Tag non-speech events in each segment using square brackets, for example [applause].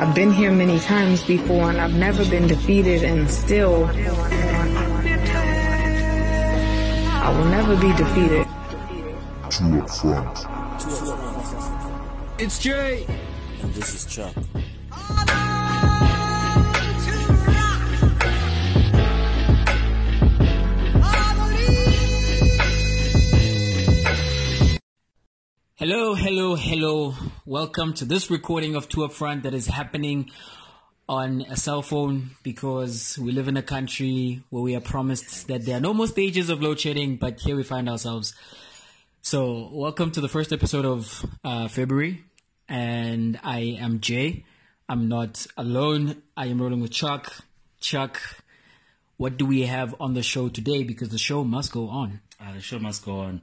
I've been here many times before and I've never been defeated and still I will never be defeated. Two up front. It's Jay. And this is Chuck. Hello, hello, hello. Welcome to this recording of Two Up Front that is happening on a cell phone because we live in a country where we are promised that there are no more stages of load shedding, but here we find ourselves. So, welcome to the first episode of uh, February, and I am Jay. I'm not alone. I am rolling with Chuck. Chuck, what do we have on the show today? Because the show must go on. Uh, the show must go on.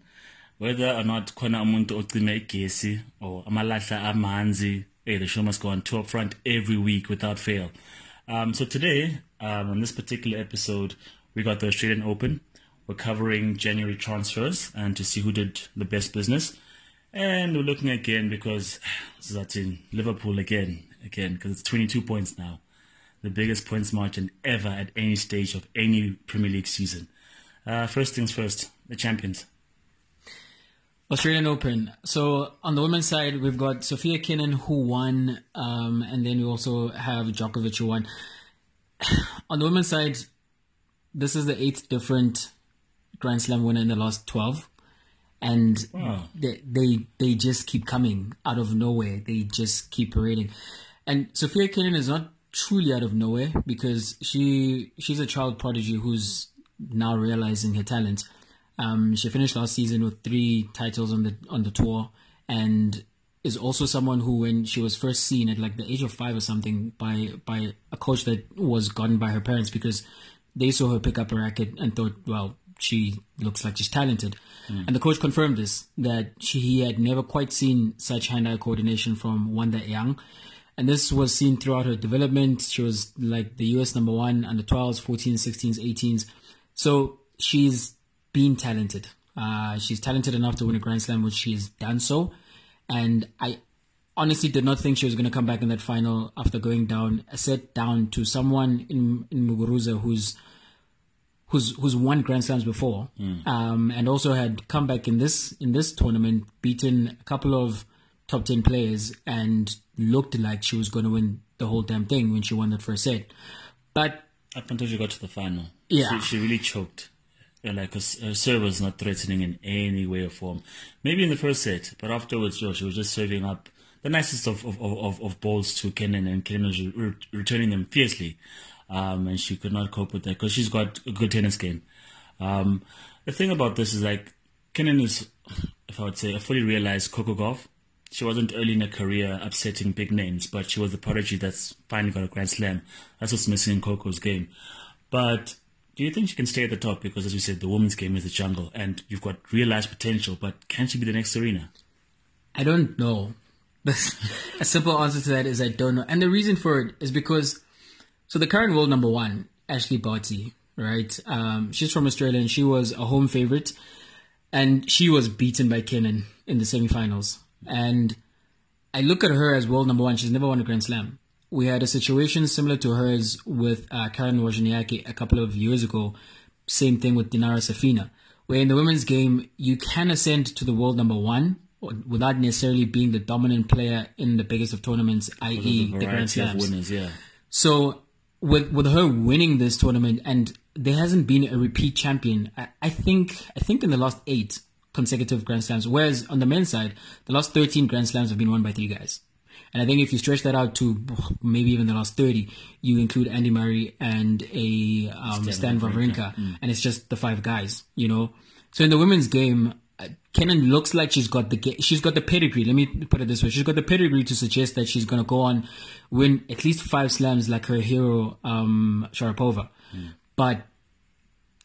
Whether or not khona umuntu ocime igesi or amalahla amanzi, hey, the show must go on two up front every week without fail. Um, so today, um, on this particular episode, we got the Australian Open. We're covering January transfers and to see who did the best business. And we're looking again because [sighs] that's in Liverpool again, again, because it's 22 points now. The biggest points margin ever at any stage of any Premier League season. Uh, first things first, the champions. Australian Open. So on the women's side, we've got Sofia Kenin who won, um, and then we also have Djokovic who won. [sighs] On the women's side, this is the eighth different Grand Slam winner in the last twelve, and Wow. they they they just keep coming out of nowhere. They just keep parading, and Sofia Kenin is not truly out of nowhere because she she's a child prodigy who's now realizing her talent. Um, she finished last season with three titles on the on the tour, and is also someone who, when she was first seen at like the age of five or something, by by a coach that was gotten by her parents because they saw her pick up a racket and thought, well, she looks like she's talented, and the coach confirmed this that she he had never quite seen such hand-eye coordination from Wanda Young. And this was seen throughout her development. She was like the US number one under 12s, 14s, 16s, 18s. So she's been talented. Uh, she's talented enough to win a Grand Slam, which she's done so. And I honestly did not think she was going to come back in that final after going down a set down to someone in, in Muguruza who's who's who's won Grand Slams before, um, and also had come back in this in this tournament, beaten a couple of top ten players, and looked like she was going to win the whole damn thing when she won that first set. But Up until she got to the final. Yeah. She, she really choked. Yeah, like her, her serve was not threatening in any way or form. Maybe in the first set, but afterwards, yo, she was just serving up the nicest of, of, of, of balls to Kenin, and Kenin was re- returning them fiercely. Um, and she could not cope with that because she's got a good tennis game. Um, the thing about this is like, Kenin is, if I would say, a fully realized Coco Gauff. She wasn't early in her career upsetting big names, but she was the prodigy that's finally got a Grand Slam. That's what's missing in Coco's game. But do you think she can stay at the top? Because as we said, the women's game is the jungle, and you've got realized potential. But can she be the next Serena? I don't know. [laughs] a simple answer to that is I don't know. And the reason for it is because, so the current world number one, Ashleigh Barty, right? Um, she's from Australia and she was a home favorite. And she was beaten by Kenin in the semifinals. And I look at her as world number one. She's never won a Grand Slam. We had a situation similar to hers with uh, Karen Wozniacki a couple of years ago. Same thing with Dinara Safina, where in the women's game, you can ascend to the world number one without necessarily being the dominant player in the biggest of tournaments, i.e., the Grand Slams. winners, yeah. So with with her winning this tournament, and there hasn't been a repeat champion. I, I think I think in the last eight consecutive Grand Slams. Whereas on the men's side, the last thirteen Grand Slams have been won by three guys. And I think if you stretch that out to maybe even the last thirty, you include Andy Murray and a um, Stan Wawrinka, and it's just the five guys. You know. So in the women's game, uh, Kenin looks like she's got the she's got the pedigree. Let me put it this way: she's got the pedigree to suggest that she's going to go on win at least five slams like her hero um, Sharapova. But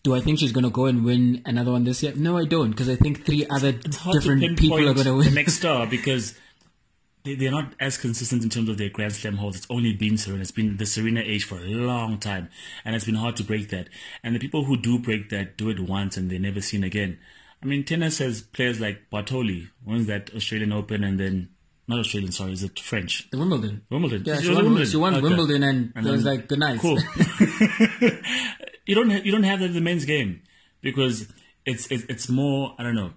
do I think she's going to go and win another one this year? No, I don't, because I think three other different people are going to win. the next star because they, they're not as consistent in terms of their Grand Slam holds. It's only been Serena. It's been the Serena age for a long time, and it's been hard to break that. And the people who do break that do it once and they're never seen again. I mean, tennis has players like Bartoli, wins that Australian Open and then not Australian. Sorry, is it French? The Wimbledon. Wimbledon. Yeah, She she, won, Wimbledon. she won Okay. Wimbledon, and, And it was like good night. Cool. [laughs] [laughs] you don't have, you don't have that in the men's game because it's it's it's more I don't know.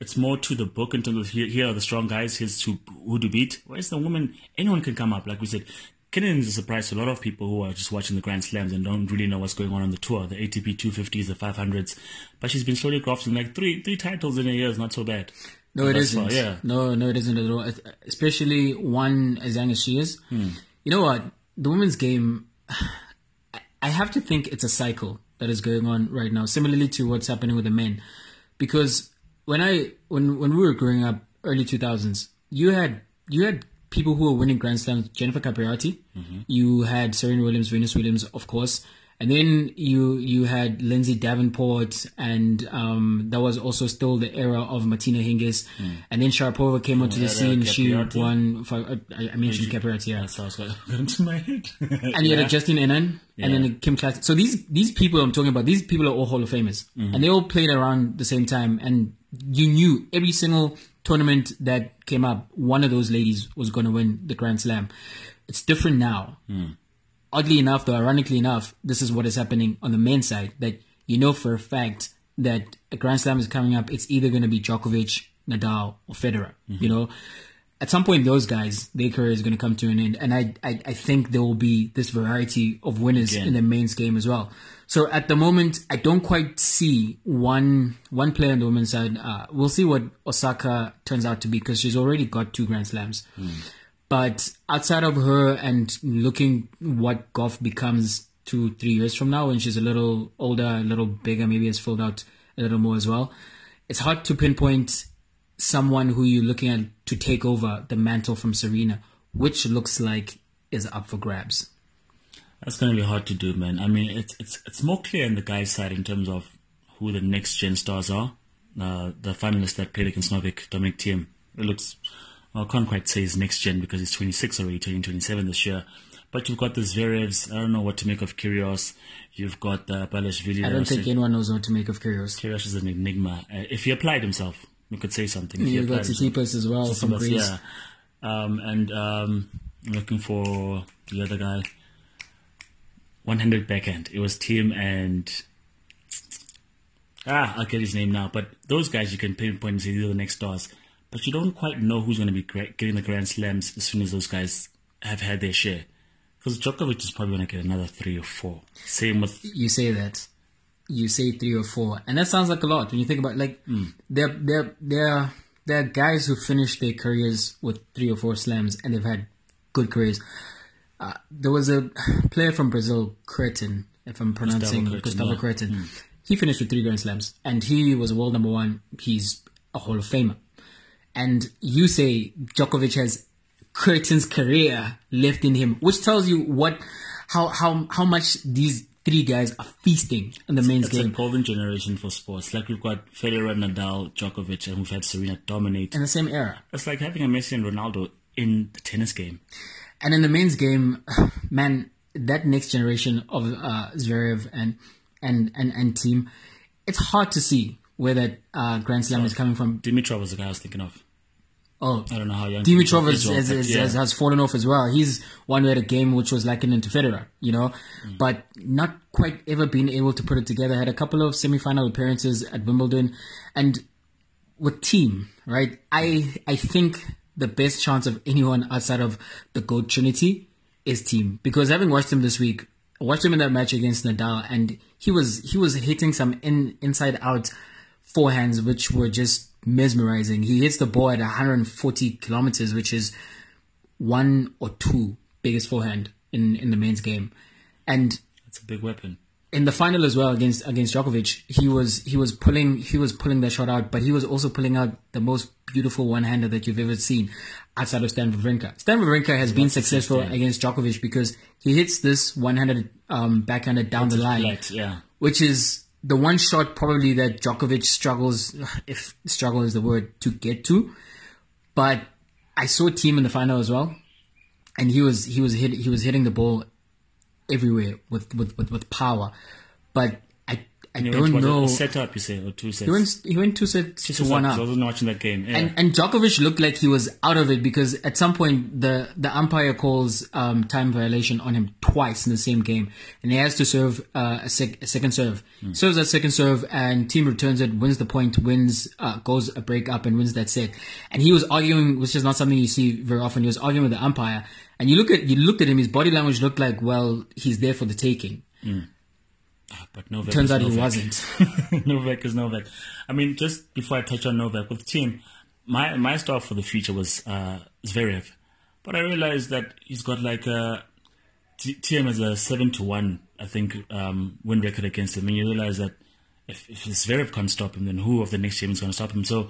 It's more to the book in terms of here, here are the strong guys, here's to who to beat. Whereas the woman, anyone can come up. Like we said, Kenin is a surprise to a lot of people who are just watching the Grand Slams and don't really know what's going on on the tour, the ATP 250s, the 500s. But she's been slowly crafting like three three titles in a year is not so bad. No, it isn't. yeah. No, no, it isn't at all. Especially one as young as she is. Hmm. You know what? The women's game, I have to think it's a cycle that is going on right now, similarly to what's happening with the men. Because when I when when we were growing up, early two thousands, you had you had people who were winning Grand Slams. Jennifer Capriati, you had Serena Williams, Venus Williams, of course, and then you you had Lindsay Davenport, and um, that was also still the era of Martina Hingis, and then Sharapova came onto the scene. She won. For, uh, I, I mentioned Capriati, yeah it's got into my head. and you had a Justine Henin and then Kim Classic. So these these people I'm talking about, these people are all Hall of Famers, and they all played around the same time. And you knew every single tournament that came up, one of those ladies was going to win the Grand Slam. It's different now. Hmm. Oddly enough, though, ironically enough, this is what is happening on the men's side. That you know for a fact that a Grand Slam is coming up. It's either going to be Djokovic, Nadal, or Federer. You mm-hmm. know, at some point those guys their career is going to come to an end. And I, I i think there will be this variety of winners Again. in the men's game as well. So at the moment i don't quite see one one player on the women's side. Uh, we'll see what osaka turns out to be because she's already got two grand slams. But outside of her and looking what Gauff becomes two three years from now when she's a little older a little bigger maybe has filled out a little more as well it's hard to pinpoint someone who you're looking at to take over the mantle from Serena, which looks like is up for grabs. That's going to be hard to do, man. I mean, it's it's it's more clear on the guy's side in terms of who the next gen stars are. Uh, the finalist that played against Novak, Dominic Thiem, it looks. Well, I can't quite say he's next gen because he's 26 already, turning 27 this year. But you've got the Zverevs. I don't know what to make of Kyrgios. You've got uh, Balashvili. I don't think anyone knows what to make of Kyrgios. Kyrgios is an enigma. Uh, if he applied himself, we could say something. He You've got. Tsitsipas as well from Tsitsipas, Greece. yeah. Um, and um, looking for the other guy. One-handed backhand. It was Tim and ah, I'll get his name now. But those guys you can pinpoint and say these are the next stars. But you don't quite know who's going to be getting the Grand Slams as soon as those guys have had their share. Because Djokovic is probably going to get another three or four. Same with You say that. You say three or four. And that sounds like a lot when you think about like there there there there are guys who finish their careers with three or four slams and they've had good careers. Uh, there was a player from Brazil, Cretin, if I'm pronouncing Cretin, Gustavo yeah. Cretin. He finished with three Grand Slams and he was world number one. He's a Hall of Famer. And you say Djokovic has Kuerten's career left in him, which tells you what, how how how much these three guys are feasting in the men's game. it's a golden generation for sports. Like we've got Federer, Nadal, Djokovic, and we've had Serena dominate. in the same era. It's like having a Messi and Ronaldo in the tennis game. And in the men's game, [sighs] man, that next generation of uh, Zverev and and and and Thiem, it's hard to see where that uh, Grand Slam is coming from. Dimitrov was the guy I was thinking of. Oh, I don't know how young Dimitrov is, has, has, yeah. has, fallen off as well. He's one who had a game which was likened to Federer, you know, Mm. but not quite ever been able to put it together. Had a couple of semi-final appearances at Wimbledon, and with Thiem, right? I I think the best chance of anyone outside of the goat Trinity is Thiem because having watched him this week, I watched him in that match against Nadal, and he was he was hitting some in inside out forehands which were just mesmerizing. He hits the ball at 140 kilometers, which is one or two biggest forehand in in the men's game, and It's a big weapon. in the final as well against against Djokovic, he was he was pulling he was pulling that shot out, but he was also pulling out the most beautiful one hander that you've ever seen outside of Stan Wawrinka. Stan Wawrinka has been successful against Djokovic because he hits this one handed um, backhanded down the line, Flat, yeah. which is the one shot probably that Djokovic struggles, [sighs] if struggle is the word, to get to. But I saw Thiem in the final as well, and he was he was hit, he was hitting the ball everywhere with with with, with power. But I he don't know. A set up, you say, or two sets. He went he went two sets Two to sets one up, I wasn't watching that game. Yeah. And and Djokovic looked like he was out of it because at some point the the umpire calls um, time violation on him twice in the same game, and he has to serve uh, a, sec- a second serve. Serves that second serve, and Thiem returns it, wins the point, wins, uh, goes a break up, and wins that set. And he was arguing, which is not something you see very often. He was arguing with the umpire, and you look at you looked at him. His body language looked like, well, he's there for the taking. But Novak Turns out he wasn't. [laughs] Novak is Novak. I mean, just before I touch on Novak with Thiem, my my star for the future was uh, Zverev, but I realized that he's got like a Thiem has a seven to one, I think, um, win record against him, and you realize that if, if Zverev can't stop him, then who of the next team is going to stop him? So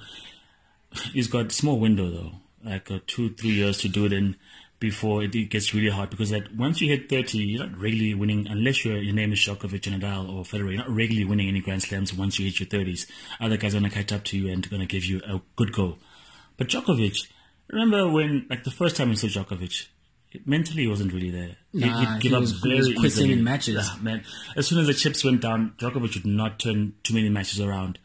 [sighs] he's got small window though, like uh, two three years to do it in before it gets really hard because that once you hit 30 you're not regularly winning unless your your name is Djokovic and Nadal or Federer. You're not regularly winning any Grand Slams once you hit your 30s other guys are going to catch up to you and going to give you a good go but Djokovic remember when like the first time you saw Djokovic mentally he wasn't really there. He- Nah, he'd give he up was- he was quitting easily. in matches. Yeah, man. As soon as the chips went down Djokovic would not turn too many matches around.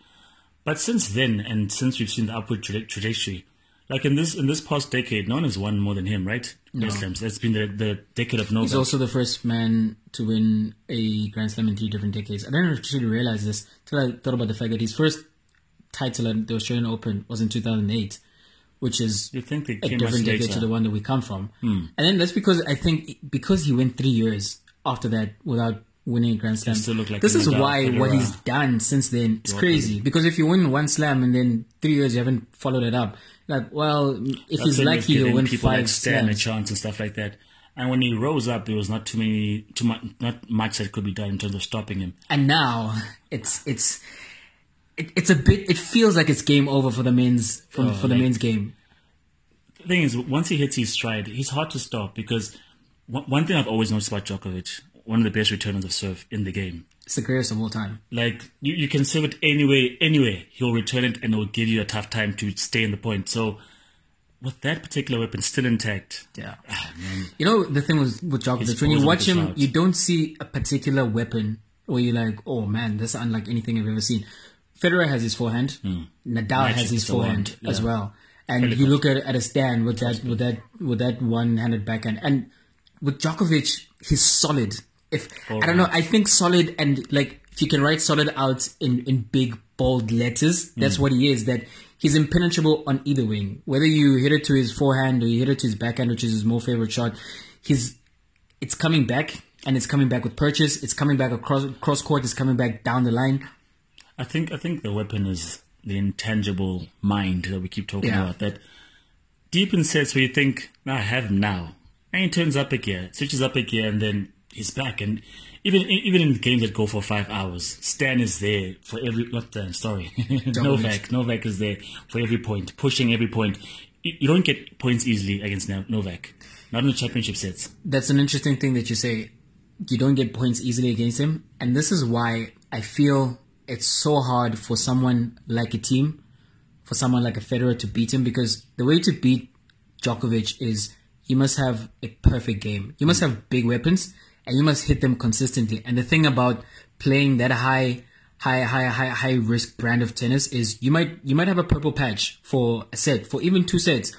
But since then, and since we've seen the upward traje- trajectory, like in this in this past decade, no one has won more than him, right? Grand Slams. That's been the, the decade of Novak. He's also the first man to win a Grand Slam in three different decades. I didn't actually realize this till I thought about the fact that his first title at the Australian Open was in 2008, which is you think they a different decade later? to the one that we come from. Hmm. And then that's because I think because he went three years after that without winning a Grand Slam. still look like this is why what he's done since then is crazy. Because if you win one slam and then three years you haven't followed it up, like well, if That's he's lucky he'll win people five like Stan a chance and stuff like that. And when he rose up, there was not too many, too much, not much that could be done in terms of stopping him. and now it's it's it, it's a bit. It feels like it's game over for the men's for, Oh, for the like- men's game. The thing is, once he hits his stride, he's hard to stop because one, one thing I've always noticed about Djokovic, one of the best returners of serve in the game. It's the greatest of all time. Like you, you can serve it anyway, anywhere. He'll return it and it will give you a tough time to stay in the point. So with that particular weapon still intact, Yeah. ah, man, You know the thing with with Djokovic when you watch him, clouds. you don't see a particular weapon where you're like, oh man, that's unlike anything I've ever seen. Federer has his forehand. Nadal Magic has his is forehand as well. And you look at at a stand with that with that with that one handed backhand. And with Djokovic, he's solid. If I don't know, I think solid and like if you can write solid out in, in big bold letters, that's hmm. what he is. That he's impenetrable on either wing. Whether you hit it to his forehand or you hit it to his backhand, which is his more favorite shot, he's it's coming back and it's coming back with purchase. It's coming back across cross court. It's coming back down the line. I think I think the weapon is the intangible mind that we keep talking Yeah. about. That deep in sets where you think, no, I have him now. And he turns up a gear, switches up a gear, and then he's back. And even even in games that go for five hours, Stan is there for every. Not Stan, sorry, [laughs] Novak. Novak is there for every point, pushing every point. You, you don't get points easily against Novak, not in the championship sets. That's an interesting thing that you say. You don't get points easily against him, and this is why I feel it's so hard for someone like a Thiem, for someone like a Federer to beat him because the way to beat Djokovic is you must have a perfect game. You must mm. have big weapons and you must hit them consistently. And the thing about playing that high, high, high, high, high risk brand of tennis is you might you might have a purple patch for a set, for even two sets.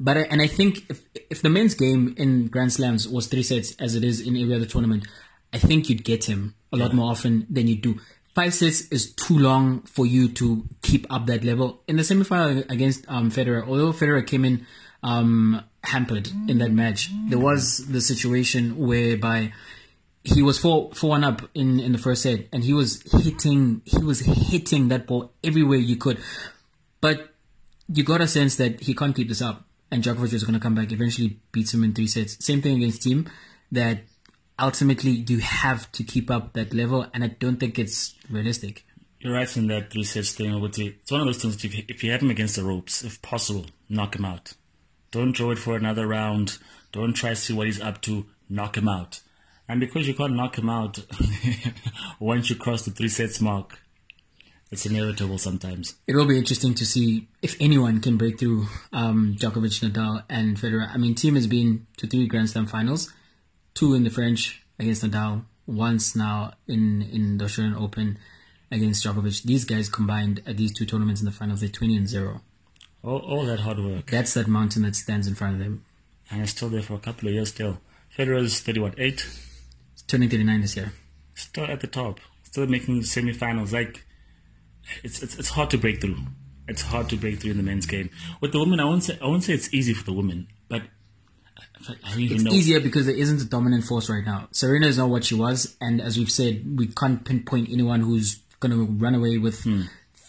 But I, and I think if if the men's game in Grand Slams was three sets as it is in every other tournament, I think you'd get him a lot more often than you do. Five sets is too long for you to keep up that level. In the semifinal against um, Federer, although Federer came in um, hampered in that match, there was the situation whereby he was four four one up in in the first set, and he was hitting he was hitting that ball everywhere you could, but you got a sense that he can't keep this up, and Djokovic was going to come back, eventually beats him in three sets. Same thing against Thiem, that ultimately you have to keep up that level, and I don't think it's realistic. You're right in that thing. I would say it's one of those things. If you have him against the ropes, if possible, knock him out. Don't draw it for another round. Don't try to see what he's up to. Knock him out. And because you can't knock him out [laughs] once you cross the three sets mark, it's inevitable sometimes. It will be interesting to see if anyone can break through um, Djokovic, Nadal, and Federer. I mean, Thiem has been to three Grand Slam finals, two in the French against Nadal, once now in in the Australian Open, against Djokovic. These guys combined at these two tournaments in the finals, they're 20 and 0. All, all that hard work. That's that mountain that stands in front of them. And it's still there for a couple of years still. Federer's 30, what, 8? Turning 39 this year. Still at the top. Still making semi-finals. Like, it's, it's, it's hard to break through. It's hard to break through in the men's game. With the women, I won't say, I won't say it's easy for the women, but I don't even It's know. easier because there isn't a dominant force right now. Serena is not what she was, and as we've said, we can't pinpoint anyone who's going to run away with hmm.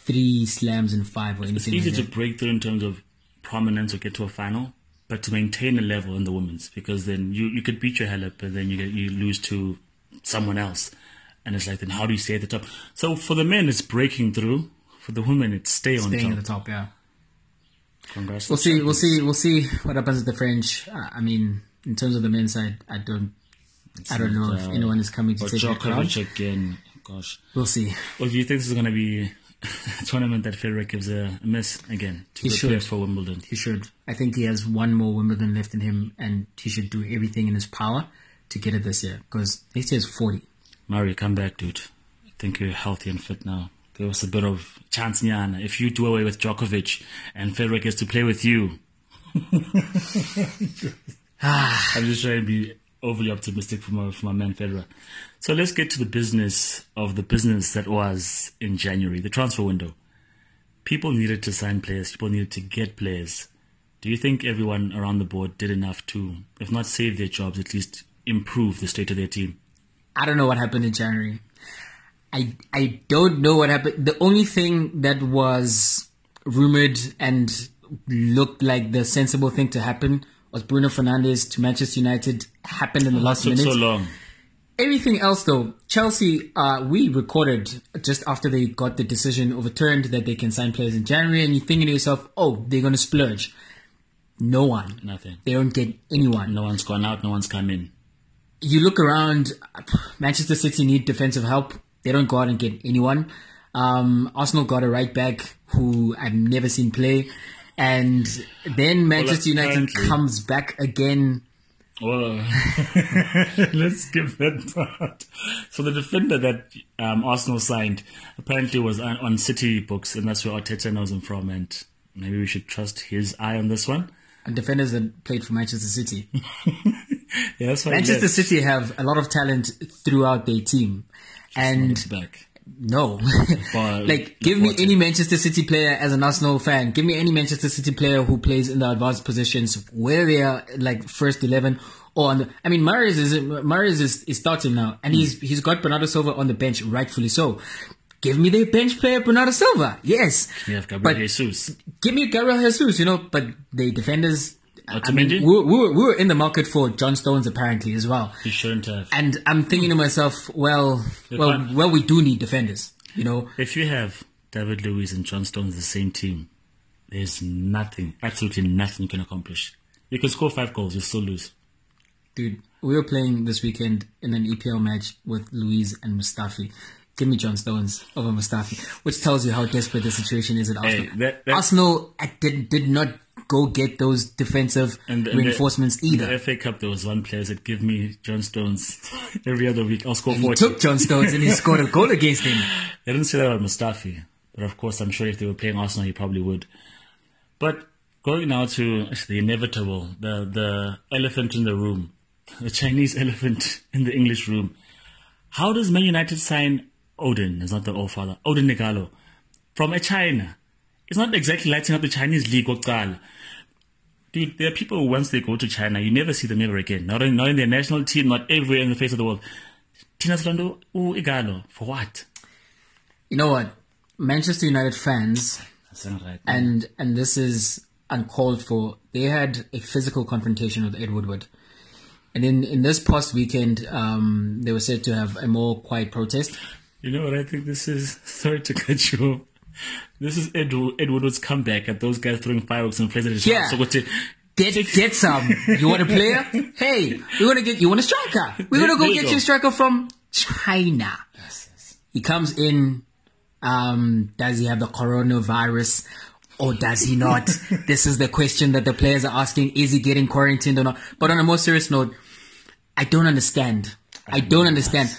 Three slams in five or Hmm. It's anything. easy like to break through in terms of prominence or get to a final, but to maintain a level in the women's because then you, you could beat your Halep, but then you get you lose to someone else, and it's like then how do you stay at the top? So for the men, it's breaking through. For the women, it's stay on Staying top. at the top, yeah. Congrats. We'll see. We'll see. We'll see what happens at the French. I mean, in terms of the men's side, I don't. I don't know if Uh, anyone is coming to take. Djokovic again. Gosh. We'll see. Well, do you think this is going to be [laughs] tournament that Federer gives a, miss again to He prepare should. for Wimbledon? He should. I think he has one more Wimbledon left in him, and he should do everything in his power to get it this year. Because next year is forty. Murray, come back, dude. I think you're healthy and fit now. Give us a bit of chance, Nyan. If you do away with Djokovic and Federer gets to play with you. [laughs] I'm just trying to be overly optimistic for my, for my man Federer. So let's get to the business of the business that was in January, the transfer window. People needed to sign players. People needed to get players. Do you think everyone around the board did enough to, if not save their jobs, at least improve the state of their team? I don't know what happened in January. I I don't know what happened. The only thing that was rumored and looked like the sensible thing to happen was Bruno Fernandes to Manchester United happened in the oh, last took minute. so long. Everything else, though, Chelsea, uh, we recorded just after they got the decision overturned that they can sign players in January, and you're thinking to yourself, oh, they're going to splurge. No one. Nothing. They don't get anyone. No one's gone out. No one's come in. You look around, Manchester City need defensive help. They don't go out and get anyone. Um, Arsenal got a right back who I've never seen play. And then Manchester United comes back again. Well, [laughs] let's give that part. So the defender that um, Arsenal signed apparently was on, on City books, and that's where Arteta knows him from. And maybe we should trust his eye on this one. And defenders that played for Manchester City. [laughs] Yeah, that's why Manchester. City have a lot of talent throughout their team. And back. No. Bar- [laughs] like, give me any Manchester City player as an Arsenal fan. Give me any Manchester City player who plays in the advanced positions, whether they are like first 11 or on the, I mean, Mahrez is, Mahrez is, is starting now and he's, he's got Bernardo Silva on the bench, rightfully so. Give me the bench player Bernardo Silva. Yes. We have Gabriel But- Jesus. Give me Gabriel Jesus, you know, but the defenders, I mean, we were, we, were, we were in the market for John Stones apparently as well. He shouldn't have. And I'm thinking to myself, well, well, can't- well, we do need defenders, you know. If you have David Luiz and John Stones the same team, there's nothing, absolutely nothing you can accomplish. You can score five goals, you still lose. Dude, we were playing this weekend in an EPL match with Luiz and Mustafi. Give me John Stones over Mustafi, which tells you how desperate the situation is at Arsenal. Hey, that- that- Arsenal did, did not go get those defensive And, and reinforcements the, either. The FA Cup, there was one player that give me John Stones [laughs] every other week. I'll score he 40. took John Stones and he [laughs] scored a goal against him. They didn't say that about Mustafi, but of course, I'm sure if they were playing Arsenal, he probably would. But going now to the inevitable, the the elephant in the room, the Chinese [laughs] elephant in the English room. How does Man United sign Odin? Is not the old father, Odion Ighalo, from a China. It's not exactly lighting up the Chinese league. Okal. Dude, there are people who once they go to China, you never see them ever again. Not in, not in their national team, not everywhere in the face of the world. Tina Solando, u Ighalo, for what? You know what? Manchester United fans right. and and this is uncalled for. They had a physical confrontation with Ed Woodward, and in in this past weekend, um, they were said to have a more quiet protest. You know what I think this is? [laughs] Sorry to cut you off. This is Ed, Ed Woodward's comeback at those guys throwing fireworks and places. Yeah. So what to, Get get some. You want a player? [laughs] Hey, we want to get you want a striker. We're gonna go There you get go. you a striker from China. Yes, yes. He comes in. Um, does he have the coronavirus? Or does he not? [laughs] this is the question that the players are asking. Is he getting quarantined or not? But on a more serious note, I don't understand. I don't understand.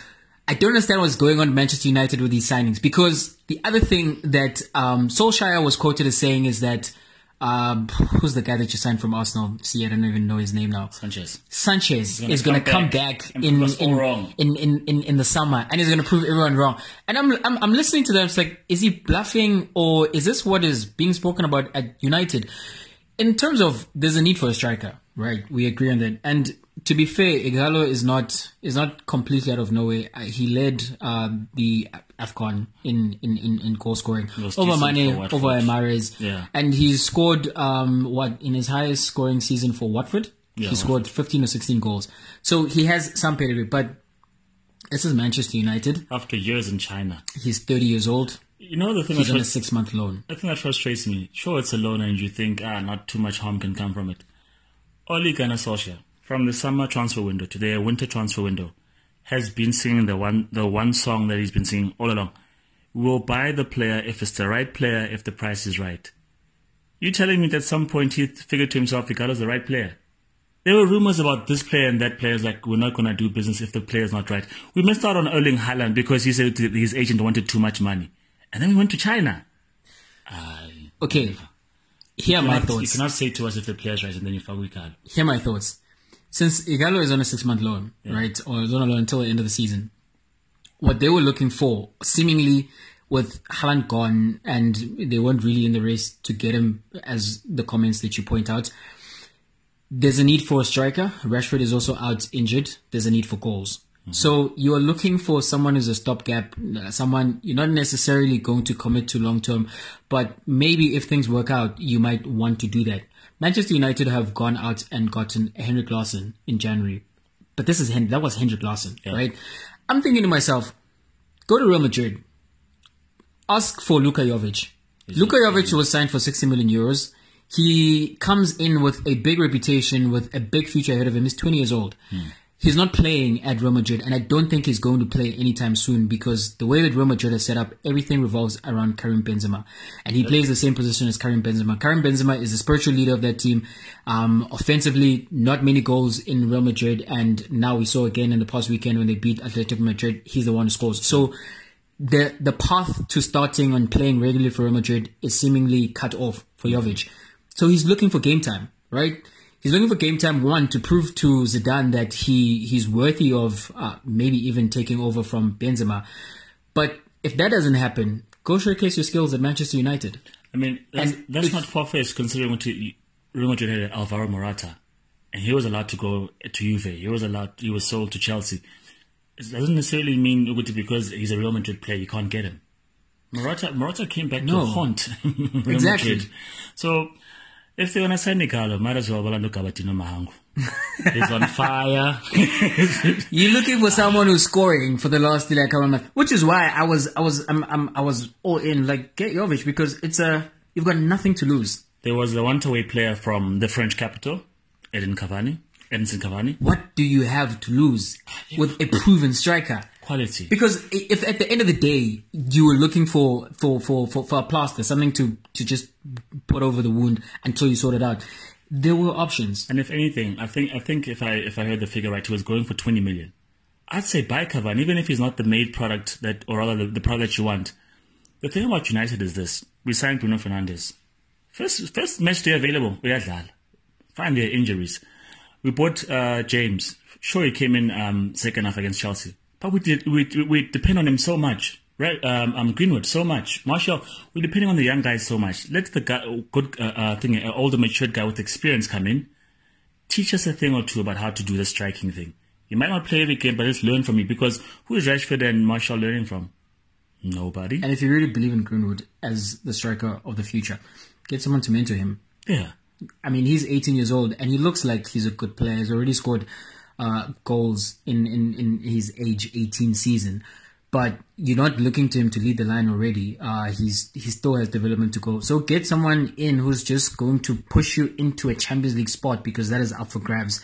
I don't understand what's going on at Manchester United with these signings because the other thing that um, Solskjaer was quoted as saying is that um, who's the guy that you signed from Arsenal? See, I don't even know his name now. Sanchez. Sanchez gonna is going to come back in, prove us all in, in, in, in, in the summer and he's going to prove everyone wrong. And I'm, I'm, I'm listening to them. It's like, is he bluffing or is this what is being spoken about at United? In terms of there's a need for a striker, right? We agree on that. And to be fair, Ighalo is not is not completely out of nowhere. Uh, he led um, the Afcon in in, in, in goal scoring over Mane, over Mahrez, Yeah. and he scored um, what in his highest scoring season for Watford. Yeah, he scored 15 or 16 goals. So he has some pedigree, but this is Manchester United. After years in China. He's 30 years old. You know the thing He's that on a six month loan. the thing that frustrates me. Sure, it's a loan, and you think ah, not too much harm can come from it. Ole Gunnar Solskjaer, from the summer transfer window to the winter transfer window, has been singing the one the one song that he's been singing all along. We'll buy the player if it's the right player, if the price is right. You telling me that at some point he figured to himself Ighalo's the right player? There were rumors about this player and that player. It's like we're not gonna do business if the player's not right. We missed out on Erling Haaland because he said his agent wanted too much money, and then we went to China. Okay, here are my cannot- You cannot say to us if the player's right and then you fuck with Ighalo. Here are my thoughts. Since Ighalo is on a six month loan, right, or is on a loan until the end of the season, what they were looking for, seemingly with Haaland gone and they weren't really in the race to get him, as the comments that you point out, there's a need for a striker. Rashford is also out injured. There's a need for goals. Mm-hmm. So you are looking for someone who's a stopgap, someone you're not necessarily going to commit to long term, but maybe if things work out, you might want to do that. Manchester United have gone out and gotten Henrik Larsson in January, but this is Hen- that was Henrik Larsson, right? I'm thinking to myself, go to Real Madrid, ask for Luka Jovic. Luka Jovic was signed for 60 million euros. He comes in with a big reputation, with a big future ahead of him. He's 20 years old. He's not playing at Real Madrid, and I don't think he's going to play anytime soon because the way that Real Madrid is set up, everything revolves around Karim Benzema, and he plays the same position as Karim Benzema. Karim Benzema is the spiritual leader of that team. Um, offensively, not many goals in Real Madrid, and now we saw again in the past weekend when they beat Atletico Madrid, he's the one who scores. So the the path to starting and playing regularly for Real Madrid is seemingly cut off for Jovic. So he's looking for game time, right? He's looking for game time one to prove to Zidane that he he's worthy of uh, maybe even taking over from Benzema. But if that doesn't happen, go showcase your skills at Manchester United. I mean, that's, And that's if- not far fetched considering what you- Real Madrid had Alvaro Morata, and he was allowed to go to Juve. He was allowed. He was sold to Chelsea. It doesn't necessarily mean because he's a Real Madrid player, you can't get him. Morata, Morata came back No. to haunt [laughs] Real Exactly. Madrid. So if they're gonna sign Nicolo, might as well Balando Gabatino Mahangu. He's [laughs] on fire. [laughs] You're looking for someone who's scoring for the last like couple months, which is why I was I was I'm, I'm I was all in like get Jovic because it's a you've got nothing to lose. there was a one-way player from the French capital, Edin Cavani, Edinson Cavani. What do you have to lose with a proven striker? Quality. Because if at the end of the day you were looking for for for for, for a plaster, something to to just put over the wound until you sort it out, there were options. And if anything, I think I think if I if I heard the figure right, he was going for twenty million. I'd say buy Cavani, even if he's not the made product that, or rather the, the product that you want. The thing about United is this: we signed Bruno Fernandes. First first match day available, we had Lal. Fine, there are injuries. We bought uh, James. Sure, he came in um, second half against Chelsea, but we did we we depend on him so much. Right, um, um, Greenwood so much. Martial, we're depending on the young guys so much. Let the guy, good uh, uh, thing, uh, older, matured guy with experience come in teach us a thing or two about how to do the striking thing. You might not play every game, but just learn from me because who is Rashford and Martial learning from? Nobody. And if you really believe in Greenwood as the striker of the future, get someone to mentor him. Yeah. I mean, he's 18 years old and he looks like he's a good player. He's already scored uh, goals in, in, in his age 18 season. But you're not looking to him to lead the line already. Uh, he's he still has development to go. So get someone in who's just going to push you into a Champions League spot because that is up for grabs.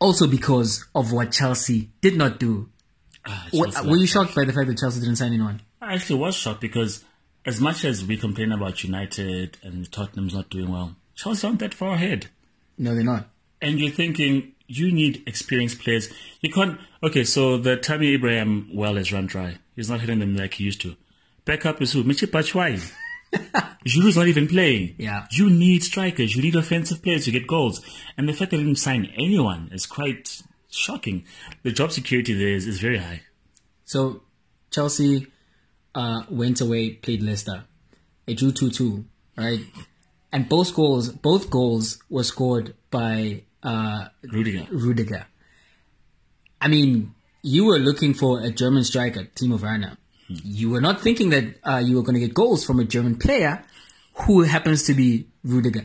Also because of what Chelsea did not do. Ah, Were, were you shocked by the fact that Chelsea didn't sign anyone? I actually was shocked because as much as we complain about United and Tottenham's not doing well, Chelsea aren't that far ahead. No, they're not. And you're thinking you need experienced players. You can't. Okay, so the Tammy Abraham well is run dry. He's not hitting them like he used to. Backup is who? Michy Batshuayi. [laughs] Giroud's not even playing. Yeah. You need strikers. You need offensive players to get goals. And the fact that they didn't sign anyone is quite shocking. The job security there is, is very high. So Chelsea uh, went away, played Leicester. It drew two two, right? And both goals, both goals were scored by uh, Rudiger. Rudiger. I mean, you were looking for a German striker, Timo Werner. You were not thinking that uh, you were going to get goals from a German player who happens to be Rudiger.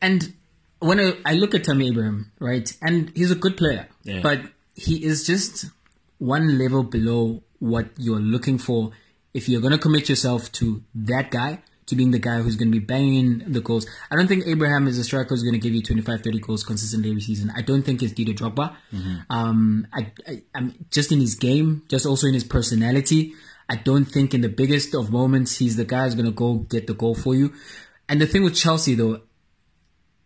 And when I, I look at Tammy Abraham, right, and he's a good player, Yeah. but he is just one level below what you're looking for if you're going to commit yourself to that guy, to being the guy who's going to be banging the goals. I don't think Abraham is a striker who's going to give you 25, 30 goals consistently every season. I don't think it's Didier Drogba. Um, I, I, I'm just in his game, just also in his personality. I don't think in the biggest of moments he's the guy who's going to go get the goal for you. And the thing with Chelsea though,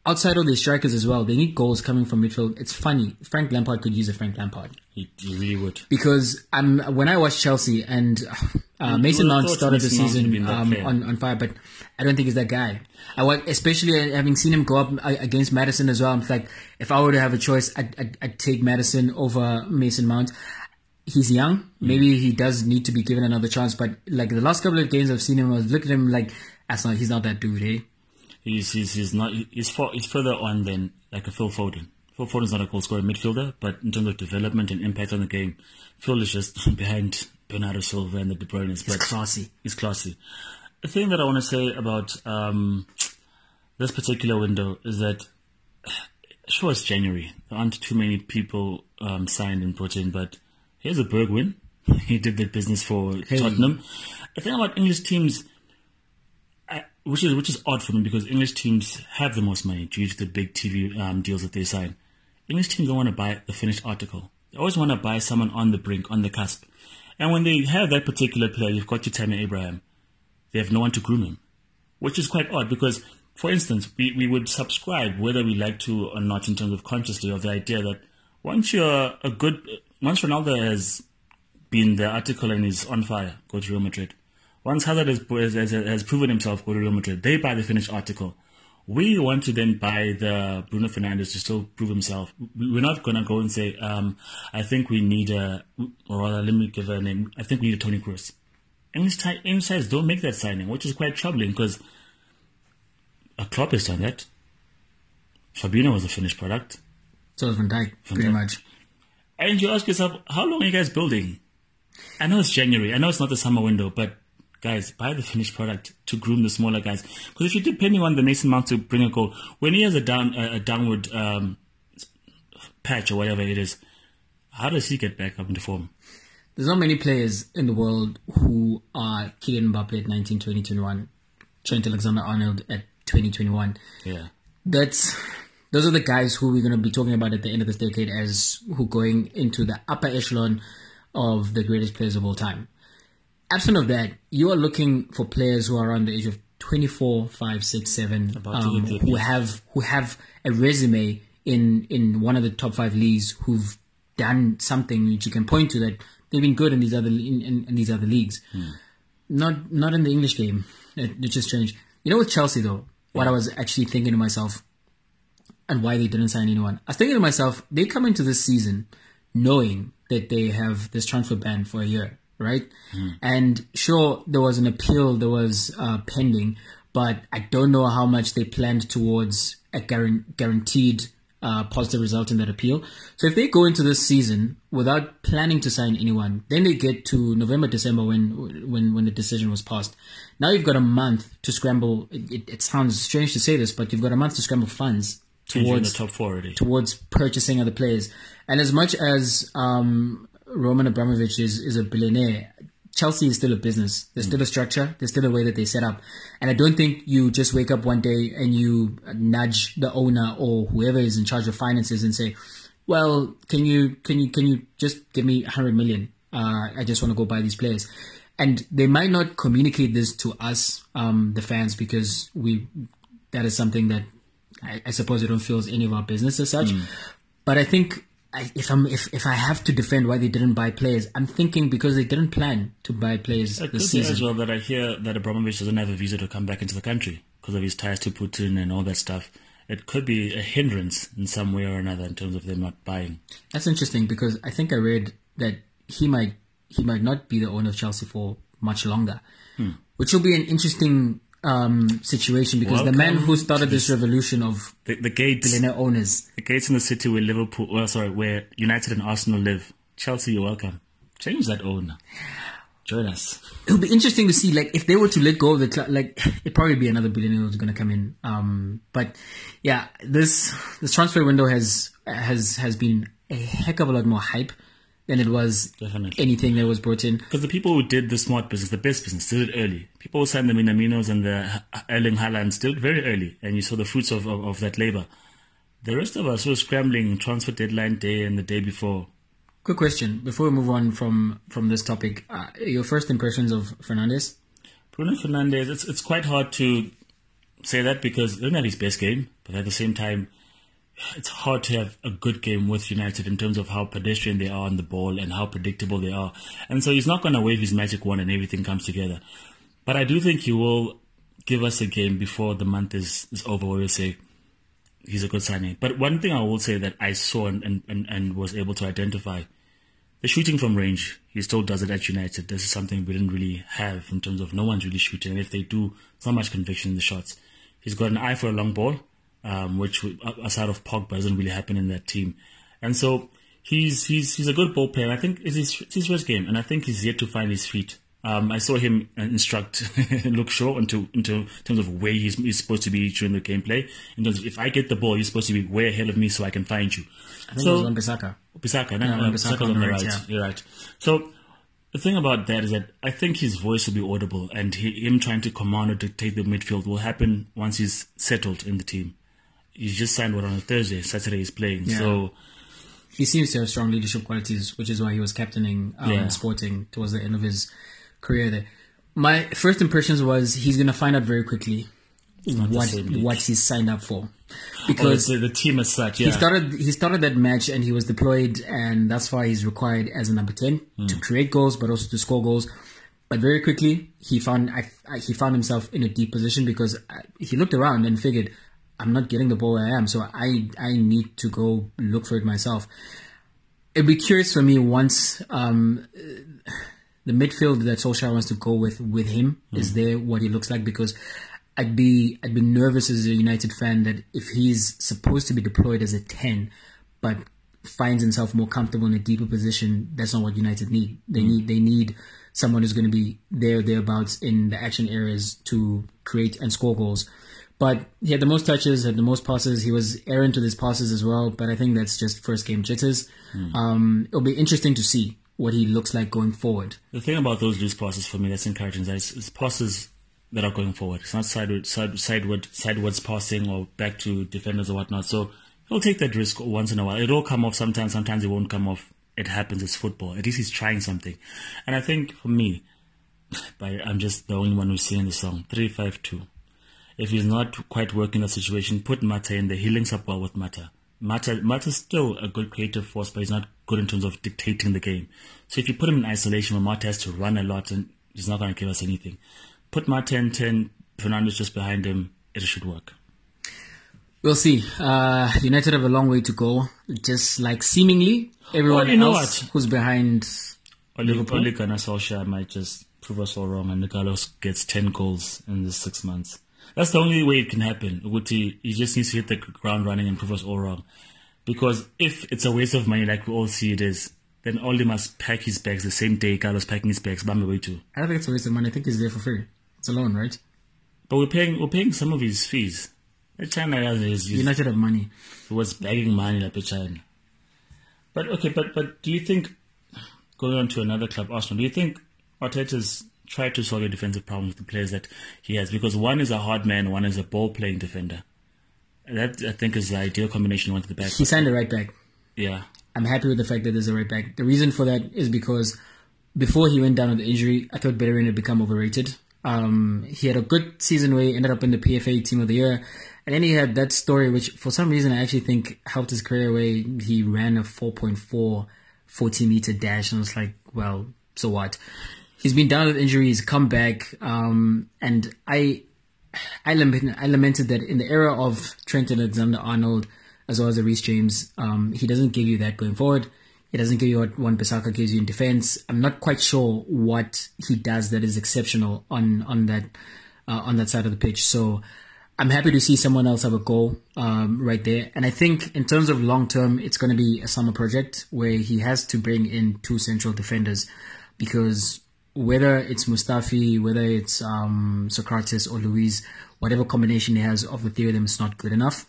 outside of their strikers as well, they need goals coming from midfield. It's funny. Frank Lampard could use a Frank Lampard He, he really would. because I'm when I watch Chelsea and uh, Mason Mount started the Mason have season um, on on fire, but I don't think he's that guy. I want, especially having seen him go up uh, against Maddison as well. I'm like, if I were to have a choice, I'd, I'd, I'd take Maddison over Mason Mount. He's young. Mm. Maybe he does need to be given another chance. But like the last couple of games I've seen him, I was looking at him like, that's not. He's not that dude, eh? He's he's, he's not he's far, he's further on than like a Phil Foden. Phil Foden's not a goal scoring midfielder, but in terms of development and impact on the game, Phil is just [laughs] behind Bernardo Silva and the De. He's But classy. He's classy. The thing that I want to say about um, this particular window is that [sighs] sure it's January. There aren't too many people um, signed and put in, but here's a Bergwijn. [laughs] he did that business for Tottenham. The thing about English teams, Which is which is odd for me because English teams have the most money due to the big TV um, deals that they sign. English teams don't want to buy the finished article. They always want to buy someone on the brink, on the cusp. And when they have that particular player, you've got your Tammy Abraham. They have no one to groom him, which is quite odd because, for instance, we, we would subscribe whether we like to or not in terms of consciously of the idea that once you're a good, once Ronaldo has been the article and is on fire, go to Real Madrid. Once Hazard has, has, has proven himself, to Real Madrid. They buy the finished article. We want to then buy the Bruno Fernandes to still prove himself. We- We're not going to go and say, um, I think we need a, or rather, let me give a name. I think we need a Toni Kroos. English, sides don't make that signing, which is quite troubling because a Klopp has done that. Fabinho was a finished product. So is Van Dijk, pretty Dijk. much. And you ask yourself, how long are you guys building? I know it's January. I know it's not the summer window, but guys, buy the finished product to groom the smaller guys. Because if you're depending on the Mason Mount to bring a goal, when he has a down a, a downward um, patch or whatever it is, how does he get back up into form? There's not many players in the world who are Kylian Mbappe at 19, 20, 21, Trent Alexander-Arnold at 2021. Yeah. That's those are the guys who we're going to be talking about at the end of this decade as who going into the upper echelon of the greatest players of all time. Absent of that, you are looking for players who are around the age of 24, 5, 6, 7, um, who have who have a resume in in one of the top five leagues who've done something which you can point to that they've been good in these other in, in, in these other leagues. Not not in the English game, it, which is strange. You know, with Chelsea though, what I was actually thinking to myself, and why they didn't sign anyone. I was thinking to myself, they come into this season knowing that they have this transfer ban for a year, right? And sure, there was an appeal, that was uh, pending, but I don't know how much they planned towards a guaran- guaranteed uh, positive result in that appeal. So if they go into this season without planning to sign anyone, then they get to November, December when when when the decision was passed. Now you've got a month to scramble. It, it, it sounds strange to say this, but you've got a month to scramble funds And the top four already. towards purchasing other players. And as much as um, Roman Abramovich is, is a billionaire, Chelsea is still a business. There's still a structure. There's still a way that they set up. And I don't think you just wake up one day and you nudge the owner or whoever is in charge of finances and say, "Well, can you can you can you just give me 100 million? Uh, I just want to go buy these players." And they might not communicate this to us, um, the fans, because we that is something that I, I suppose they don't feel is any of our business as such. But I think I, if I'm if, if I have to defend why they didn't buy players, I'm thinking because they didn't plan to buy players It could this season. as well that I hear that Abramovich doesn't have a visa to come back into the country because of his ties to Putin and all that stuff. It could be a hindrance in some way or another in terms of them not buying. That's interesting because I think I read that he might he might not be the owner of Chelsea for much longer, Hmm. which will be an interesting um, situation because the man who started this revolution of The, the gates, billionaire owners. the gates in the city where Liverpool, well, sorry, where United and Arsenal live. Chelsea, you're welcome. Change that owner. Join us. It'll be interesting to see, like, if they were to let go of the club, like, it'd probably be another billionaire who's going to come in. Um, but yeah, this this transfer window has has has been a heck of a lot more hype than it was Definitely. anything that was brought in. Because the people who did the smart business, the best business, did it early. People who signed the Minaminos and the Erling Haalands did it very early, and you saw the fruits of, of, of that labor. The rest of us were scrambling transfer deadline day and the day before. Quick question before we move on from from this topic. Uh, your first impressions of Fernandes? Bruno Fernandes. it's it's quite hard to say that because he didn't have his best game, but at the same time, it's hard to have a good game with United in terms of how pedestrian they are on the ball and how predictable they are. And so he's not going to wave his magic wand and everything comes together. But I do think he will give us a game before the month is, is over where we'll say he's a good signing. But one thing I will say that I saw and, and, and, and was able to identify the shooting from range, he still does it at United. This is something we didn't really have in terms of no one's really shooting. And if they do, not much conviction in the shots. He's got an eye for a long ball, um, which aside of Pogba doesn't really happen in that team. And so he's he's he's a good ball player. I think it's his, it's his first game, and I think he's yet to find his feet. Um, I saw him instruct [laughs] Luke Shaw into into terms of where he's, he's supposed to be during the gameplay. In terms of if I get the ball, you're supposed to be way ahead of me so I can find you. I think it was Wan-Bissaka. Pisaka, no, Yeah, no, Wan-Bissaka Pisaka's on the right. yeah. You're right. So the thing about that is that I think his voice will be audible, and he, him trying to command or dictate the midfield will happen once he's settled in the team. He's just signed one on a Thursday. Saturday he's playing. Yeah. So He seems to have strong leadership qualities, which is why he was captaining um, Yeah. Sporting towards the end of his career there. My first impressions was he's going to find out very quickly what what he's signed up for, or because the, the team as such, yeah. he started he started that match and he was deployed, and that's why he's required as a number ten to create goals, but also to score goals. But very quickly he found I, I, he found himself in a deep position because I, he looked around and figured, I'm not getting the ball where I am, so I I need to go look for it myself. It'd be curious for me once um, the midfield that Solskjaer wants to go with with him is there what he looks like because I'd be I'd be nervous as a United fan that if he's supposed to be deployed as a ten, but finds himself more comfortable in a deeper position, that's not what United need. They need they need someone who's going to be there thereabouts in the action areas to create and score goals. But he had the most touches, had the most passes. He was errant with his passes as well. But I think that's just first game jitters. Um, it'll be interesting to see what he looks like going forward. The thing about those loose passes for me that's encouraging is that it's, it's passes that are going forward. It's not sideward, side, sideward, sidewards passing or back to defenders or whatnot. So he'll take that risk once in a while. It'll come off sometimes. Sometimes it won't come off. It happens. It's football. At least he's trying something. And I think for me, [sighs] by, I'm just the only one who's singing the song. Three five two. If he's not quite working the situation, put Mata in there. He links up well with Mata. Mata Mata's still a good creative force, but he's not good in terms of dictating the game. So if you put him in isolation where Mata has to run a lot and he's not going to give us anything. Put Mata in 10, Fernandes just behind him, it should work. We'll see. Uh, United have a long way to go. Just like seemingly everyone Oh, you know else what? who's behind. Liverpool? Gunnar Solskjaer might just prove us all wrong and Nicolas gets 10 goals in the six months. That's the only way it can happen. Uguti, he just needs to hit the ground running and prove us all wrong. Because if it's a waste of money like we all see it is, then Oli must pack his bags the same day Carlos packing his bags, Bambi way too. I don't think it's a waste of money. I think he's there for free. It's a loan, right? But we're paying we're paying some of his fees. China guy is is- United have money. he was begging money like China. But okay, but but do you think going on to another club, Arsenal, do you think Arteta's tried to solve your defensive problems with the players that he has? Because one is a hard man, one is a ball playing defender. That I think is the ideal combination one to the back. He signed a right back. yeah. I'm happy with the fact that there's a right back. The reason for that is because before he went down with the injury, I thought Bellerin had become overrated. Um, he had a good season where he ended up in the PFA Team of the Year. And then he had that story, which for some reason I actually think helped his career, where he ran a 4.4 40 meter dash. And I was like, well, so what? He's been down with injuries, come back. Um, and I, I, I lamented that in the era of Trent and Alexander Arnold, as well as the Reece James, um, he doesn't give you that going forward. He doesn't give you what Wan Bissaka gives you in defense. I'm not quite sure what he does that is exceptional on on that uh, on that side of the pitch. So I'm happy to see someone else have a goal um, right there. And I think in terms of long term, it's going to be a summer project where he has to bring in two central defenders because whether it's Mustafi, whether it's um, Sokratis or Luiz, whatever combination he has of the three of them is not good enough.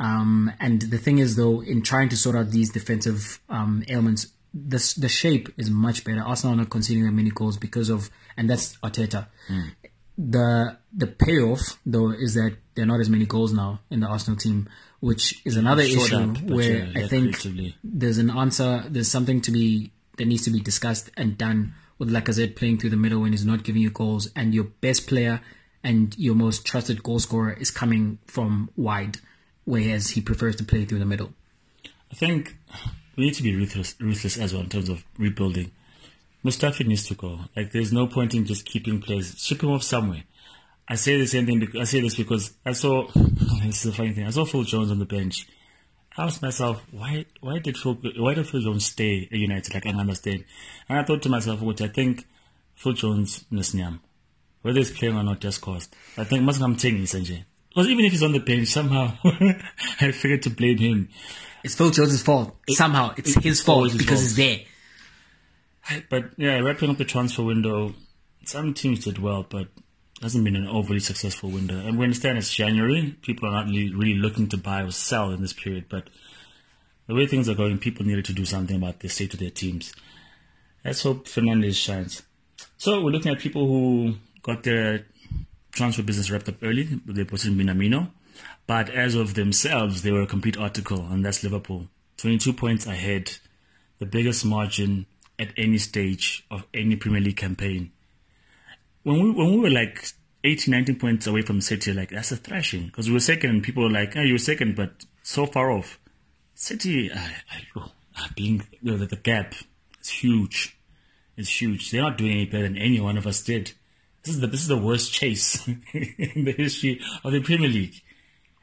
Um, and the thing is, though, in trying to sort out these defensive um, ailments, the the shape is much better. Arsenal are not conceding that many goals because of, and that's Arteta. Mm. The the payoff though is that there are not as many goals now in the Arsenal team, which is another issue up, where yeah, I think there's an answer. There's something to be that needs to be discussed and done with Lacazette playing through the middle when he's not giving you goals, and your best player and your most trusted goal scorer is coming from wide whereas he prefers to play through the middle. I think we need to be ruthless, ruthless as well in terms of rebuilding. Mustafi needs to go. Like, there's no point in just keeping players. Ship him off somewhere. I say the same thing. Because, I say this because I saw. [laughs] this is a funny thing. I saw Phil Jones on the bench. I asked myself, why why did Phil why did Phil Jones stay at United? Like I can understand. And I thought to myself, which I think Phil Jones Nisnyam. Whether he's playing or not just cost. I think must come taking Sanjay. Because even if he's on the bench, somehow [laughs] I figured to blame him. It's Phil Jones' fault. It, somehow it's it, his fault his because fault. he's there. But yeah, wrapping up the transfer window, some teams did well, but hasn't been an overly successful window. And we understand it's January. People are not really, looking to buy or sell in this period, but the way things are going, people needed to do something about the state of their teams. Let's hope Fernandes shines. So we're looking at people who got their transfer business wrapped up early. They put in Minamino. But as of themselves, they were a complete article, and that's Liverpool. 22 points ahead, the biggest margin at any stage of any Premier League campaign. When we, when we were like 18, 19 points away from City, like, that's a thrashing. Because we were second, people were like, oh, you were second, but so far off. City, I, I, oh, being, you know, the, the gap is huge. It's huge. They're not doing any better than any one of us did. This is the this is the worst chase [laughs] in the history of the Premier League.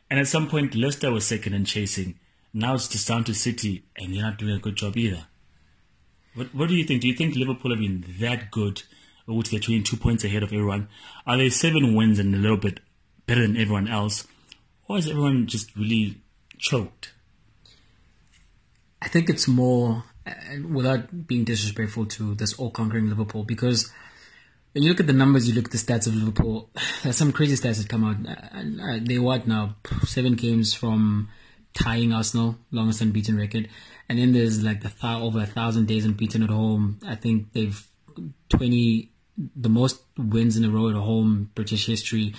And at some point, Leicester was second and chasing. Now it's just down to City, and they're not doing a good job either. What What do you think? Do you think Liverpool have been that good, which they're 22 points ahead of everyone? Are they seven wins and a little bit better than everyone else, or is everyone just really choked? I think it's more, uh, without being disrespectful to this all-conquering Liverpool, because when you look at the numbers, you look at the stats of Liverpool. [sighs] There's some crazy stats that come out. Uh, they what now? Seven games from tying Arsenal, longest unbeaten record, and then there's like the th- over a thousand days unbeaten at home. I think they've twenty, the most wins in a row at home British history,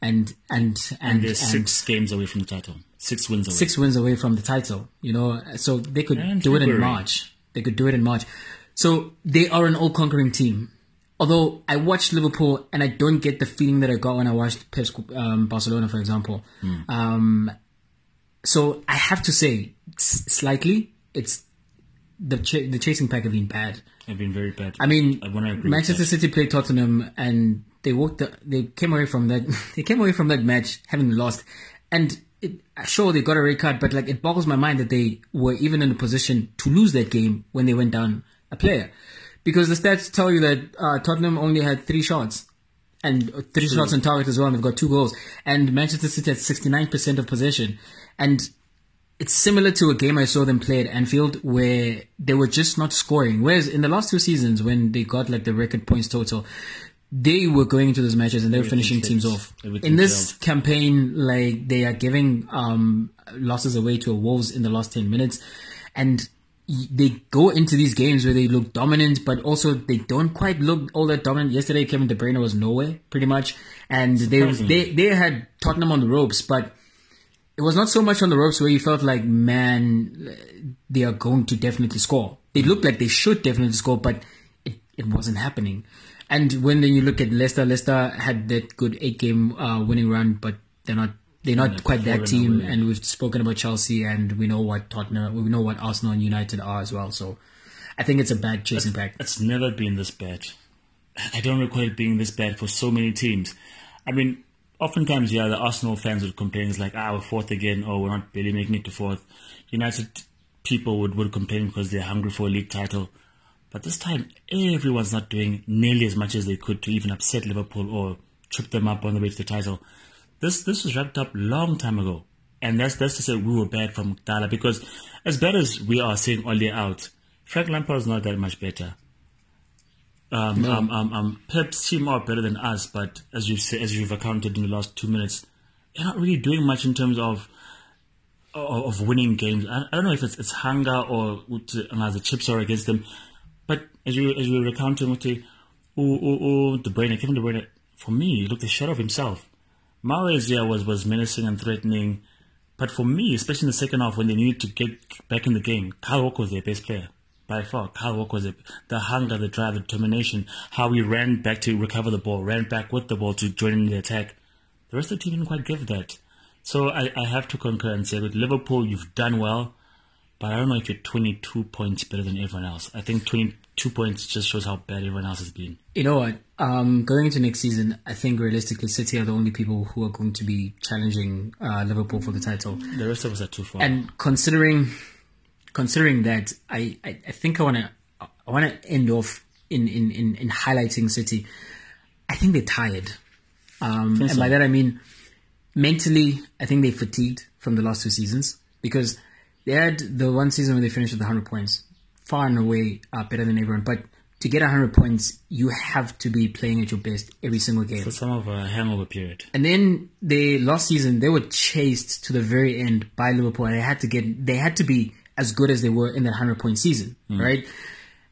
and and and, and they're six games away from the title. Six wins away. Six wins away from the title. You know, so they could and do February. it in March. They could do it in March. So they are an all-conquering team although I watched Liverpool and I don't get the feeling that I got when I watched Pep's um, Barcelona, for example. Mm. Um, so I have to say, slightly, it's the ch- the chasing pack have been bad. Have been very bad. I mean, I Manchester City played Tottenham and they walked. The, they came away from that. [laughs] they came away from that match having lost, and it, sure they got a red card, but like it boggles my mind that they were even in a position to lose that game when they went down a player because the stats tell you that uh, Tottenham only had three shots and three True. shots on target as well. And they've got two goals, and Manchester City had sixty nine percent of possession, and it's similar to a game I saw them play at Anfield where they were just not scoring. Whereas in the last two seasons, when they got like the record points total, they were going into those matches and they were finishing teams off. In this campaign, like they are giving um, losses away to Wolves in the last ten minutes, and they go into these games where they look dominant, but also they don't quite look all that dominant. Yesterday, Kevin De Bruyne was nowhere, pretty much, and they they they had Tottenham on the ropes, but it was not so much on the ropes where you felt like, man, they are going to definitely score. They looked like they should definitely score, but it, it wasn't happening. And when then you look at Leicester, Leicester had that good eight game uh, winning run, but they're not they're not they've quite that team. away. And we've spoken about Chelsea, and we know what Tottenham, we know what Arsenal and United are as well. So I think it's a bad chasing pack. It's never been this bad. I don't recall it being this bad for so many teams. I mean, oftentimes, yeah, the Arsenal fans would complain, it's like, ah, we're fourth again, oh, we're not barely making it to fourth. United people would, would complain because they're hungry for a league title. But this time, everyone's not doing nearly as much as they could to even upset Liverpool or trip them up on the way to the title. This this was wrapped up long time ago. And that's that's to say we were bad from Dala because as bad as we are seeing Oli out, Frank Lampard's not that much better. Um, um, um, um, Pep's team are better than us, but as you've said, as you've accounted in the last two minutes, they're not really doing much in terms of of, of winning games. I, I don't know if it's, it's hunger or uh, the chips are against them, but as you as you were recounting with the oh oh oh De Bruyne, Kevin De Bruyne, for me, he looked a shot of himself. Mahrez, yeah, was was menacing and threatening, but for me, especially in the second half when they needed to get back in the game, Kyle Walker was their best player by far. Walker was it. The hunger, the drive, the determination, how he ran back to recover the ball, ran back with the ball to join in the attack. The rest of the team didn't quite give that. So I, I have to concur and say with Liverpool, you've done well, but I don't know if you're 22 points better than everyone else. I think 22 points just shows how bad everyone else has been. You know what? Um, going into next season, I think realistically, City are the only people who are going to be challenging uh, Liverpool for the title. The rest of us are too far. And considering considering that, I, I, I think I want to I want to end off in, in, in, in highlighting City. I think they're tired, um, and so. by that I mean mentally. I think they're fatigued from the last two seasons because they had the one season when they finished with 100 points, far and away uh, better than everyone. But to get 100 points, you have to be playing at your best every single game. for some of a hangover period. And then they last season they were chased to the very end by Liverpool, and they had to get they had to be as good as they were in that hundred point season, mm. right?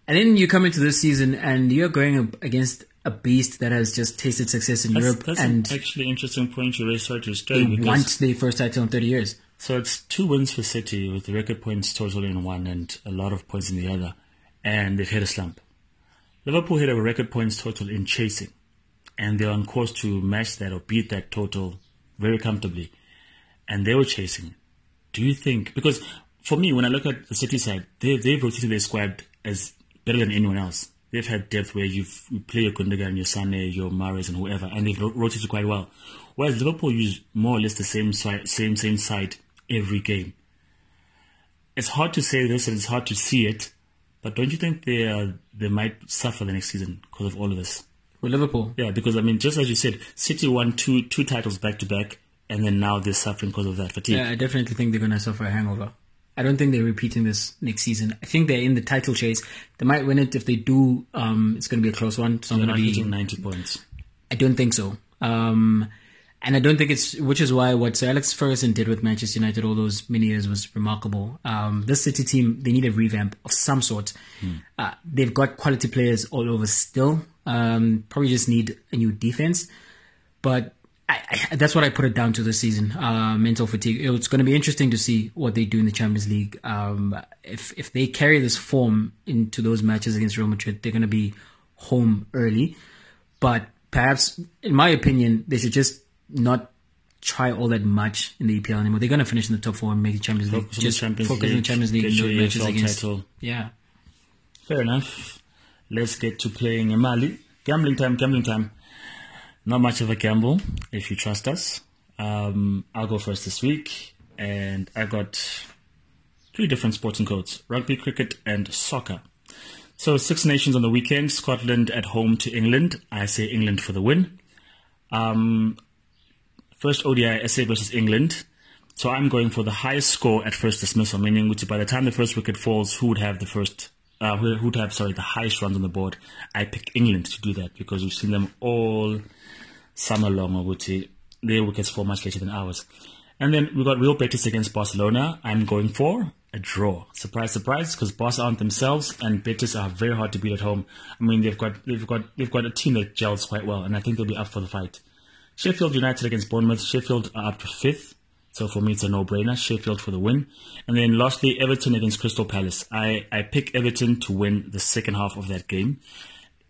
And then you come into this season and you're going up against a beast that has just tasted success in That's, Europe, that's and an actually interesting point you raised. To they want their first title in thirty years. So it's two wins for City with the record points total in one and a lot of points in the other, and they've hit a slump. Liverpool hit a record points total in chasing, and they're on course to match that or beat that total very comfortably. And they were chasing. Do you think? Because for me, when I look at the City side, they, they've rotated their squad as better than anyone else. They've had depth where you've, you play your Gundogan, your Sané, your Mahrez, and whoever, and they've rotated quite well. Whereas Liverpool use more or less the same side, same same side every game. It's hard to say this and it's hard to see it, but don't you think they uh, they might suffer the next season because of all of this? With Liverpool, Yeah, because I mean, just as you said, City won two two titles back to back, and then now they're suffering because of that fatigue. yeah, I definitely think they're going to suffer a hangover. I don't think they're repeating this next season. I think they're in the title chase. They might win it if they do. Um, it's going to be a close one. It's not They're going to be. hitting ninety points. I don't think so. Um, and I don't think it's, which is why what Sir Alex Ferguson did with Manchester United all those many years was remarkable. Um, this City team, they need a revamp of some sort. Uh, they've got quality players all over still. Um, probably just need a new defense. But I, I, that's what I put it down to this season. Uh, mental fatigue. It's going to be interesting to see what they do in the Champions League. Um, if if they carry this form into those matches against Real Madrid, they're going to be home early. But perhaps, in my opinion, they should just not try all that much in the EPL anymore. They're going to finish in the top four and make the Champions League. Focus on the just Champions focus on the League, Champions League get your matches against. title. Yeah. Fair enough. Let's get to playing Mali. Gambling time, gambling time. Not much of a gamble, if you trust us. Um, I'll go first this week, and I got three different sporting codes rugby, cricket, and soccer. So, Six Nations on the weekend, Scotland at home to England. I say England for the win. Um, first ODI, SA versus England. So I'm going for the highest score at first dismissal, meaning which by the time the first wicket falls, who would have the first, uh, who would have sorry the highest runs on the board? I pick England to do that because we've seen them all summer long. I would say their wickets fall much later than ours. And then we got Real Betis against Barcelona. I'm going for a draw. Surprise, surprise, because Barca aren't themselves, and Betis are very hard to beat at home. I mean, they've got they've got they've got a team that gels quite well, and I think they'll be up for the fight. Sheffield United against Bournemouth. Sheffield are up to fifth, so for me it's a no-brainer. Sheffield for the win. And then lastly, Everton against Crystal Palace. I, I pick Everton to win the second half of that game.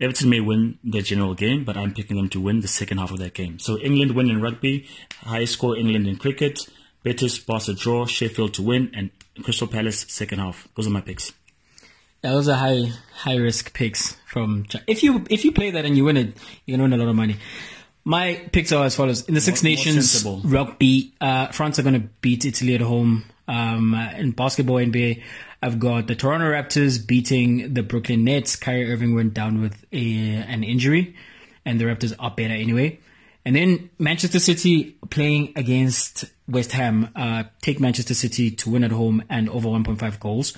Everton may win the general game, but I'm picking them to win the second half of that game. So England win in rugby, high score England in cricket, Betis Barca draw, Sheffield to win, and Crystal Palace second half. Those are my picks. Yeah, those are high high risk picks from. If you if you play that and you win it, you're gonna win a lot of money. My picks are as follows: in the Six More- more Nations sensible. rugby, uh, France are gonna beat Italy at home. Um, in basketball NBA, I've got the Toronto Raptors beating the Brooklyn Nets. Kyrie Irving went down with a, an injury, and the Raptors are better anyway. And then Manchester City playing against West Ham, uh, take Manchester City to win at home and over 1.5 goals.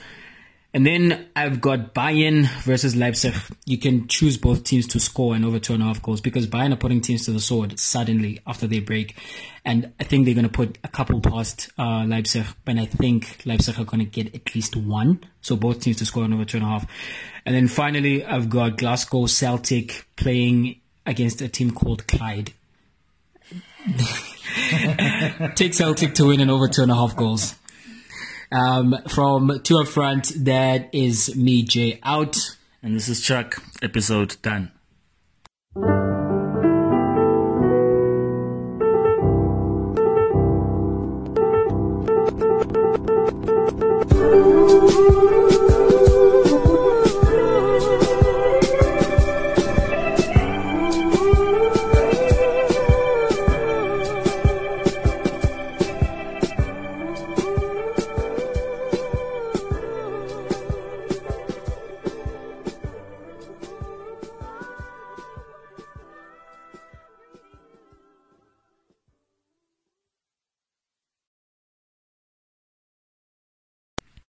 And then I've got Bayern versus Leipzig. You can choose both teams to score and over two and a half goals because Bayern are putting teams to the sword suddenly after they break. And I think they're going to put a couple past uh, Leipzig, but I think Leipzig are going to get at least one. So both teams to score and over two and a half. And then finally, I've got Glasgow Celtic playing against a team called Clyde. [laughs] Take Celtic to win and over two and a half goals. Um, from Two Up Front, that is me, Jay, out. And this is Chuck, episode done.